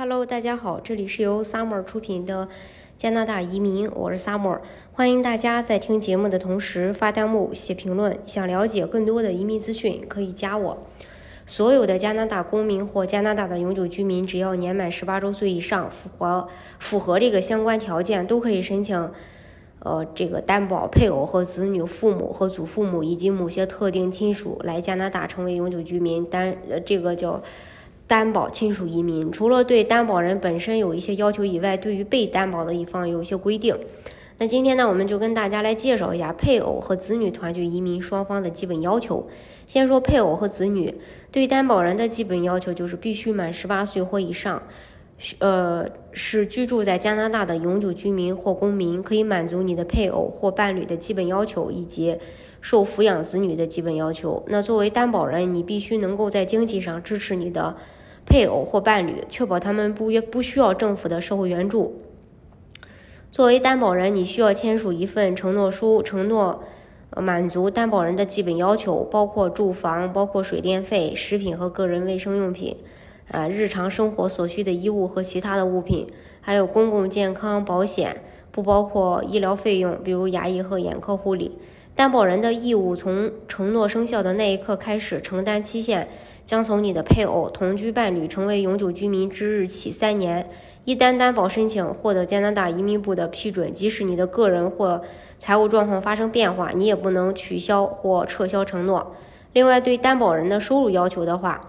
Hello，大家好，这里是由 Summer 出品的加拿大移民，我是 Summer，欢迎大家在听节目的同时发弹幕、写评论。想了解更多的移民资讯，可以加我。所有的加拿大公民或加拿大的永久居民，只要年满十八周岁以上，符合符合这个相关条件，都可以申请。呃，这个担保配偶和子女、父母和祖父母以及某些特定亲属来加拿大成为永久居民，单呃这个叫。担保亲属移民除了对担保人本身有一些要求以外，对于被担保的一方有一些规定。那今天呢，我们就跟大家来介绍一下配偶和子女团聚移民双方的基本要求。先说配偶和子女，对担保人的基本要求就是必须满十八岁或以上，呃，是居住在加拿大的永久居民或公民，可以满足你的配偶或伴侣的基本要求以及受抚养子女的基本要求。那作为担保人，你必须能够在经济上支持你的。配偶或伴侣，确保他们不不需要政府的社会援助。作为担保人，你需要签署一份承诺书，承诺满足担保人的基本要求，包括住房、包括水电费、食品和个人卫生用品，啊，日常生活所需的衣物和其他的物品，还有公共健康保险，不包括医疗费用，比如牙医和眼科护理。担保人的义务从承诺生效的那一刻开始，承担期限。将从你的配偶、同居伴侣成为永久居民之日起三年。一旦担保申请获得加拿大移民部的批准，即使你的个人或财务状况发生变化，你也不能取消或撤销承诺。另外，对担保人的收入要求的话，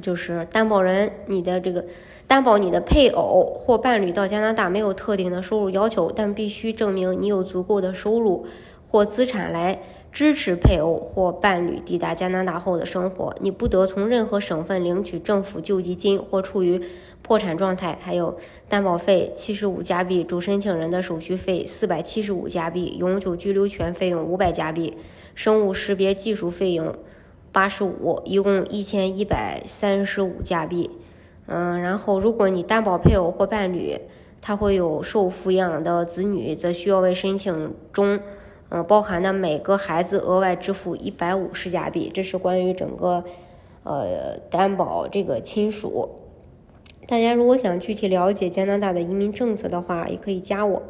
就是担保人你的这个担保你的配偶或伴侣到加拿大没有特定的收入要求，但必须证明你有足够的收入或资产来。支持配偶或伴侣抵达加拿大后的生活，你不得从任何省份领取政府救济金或处于破产状态。还有担保费七十五加币，主申请人的手续费四百七十五加币，永久居留权费用五百加币，生物识别技术费用八十五，一共一千一百三十五加币。嗯，然后如果你担保配偶或伴侣，他会有受抚养的子女，则需要为申请中。嗯，包含的每个孩子额外支付一百五十加币，这是关于整个呃担保这个亲属。大家如果想具体了解加拿大的移民政策的话，也可以加我。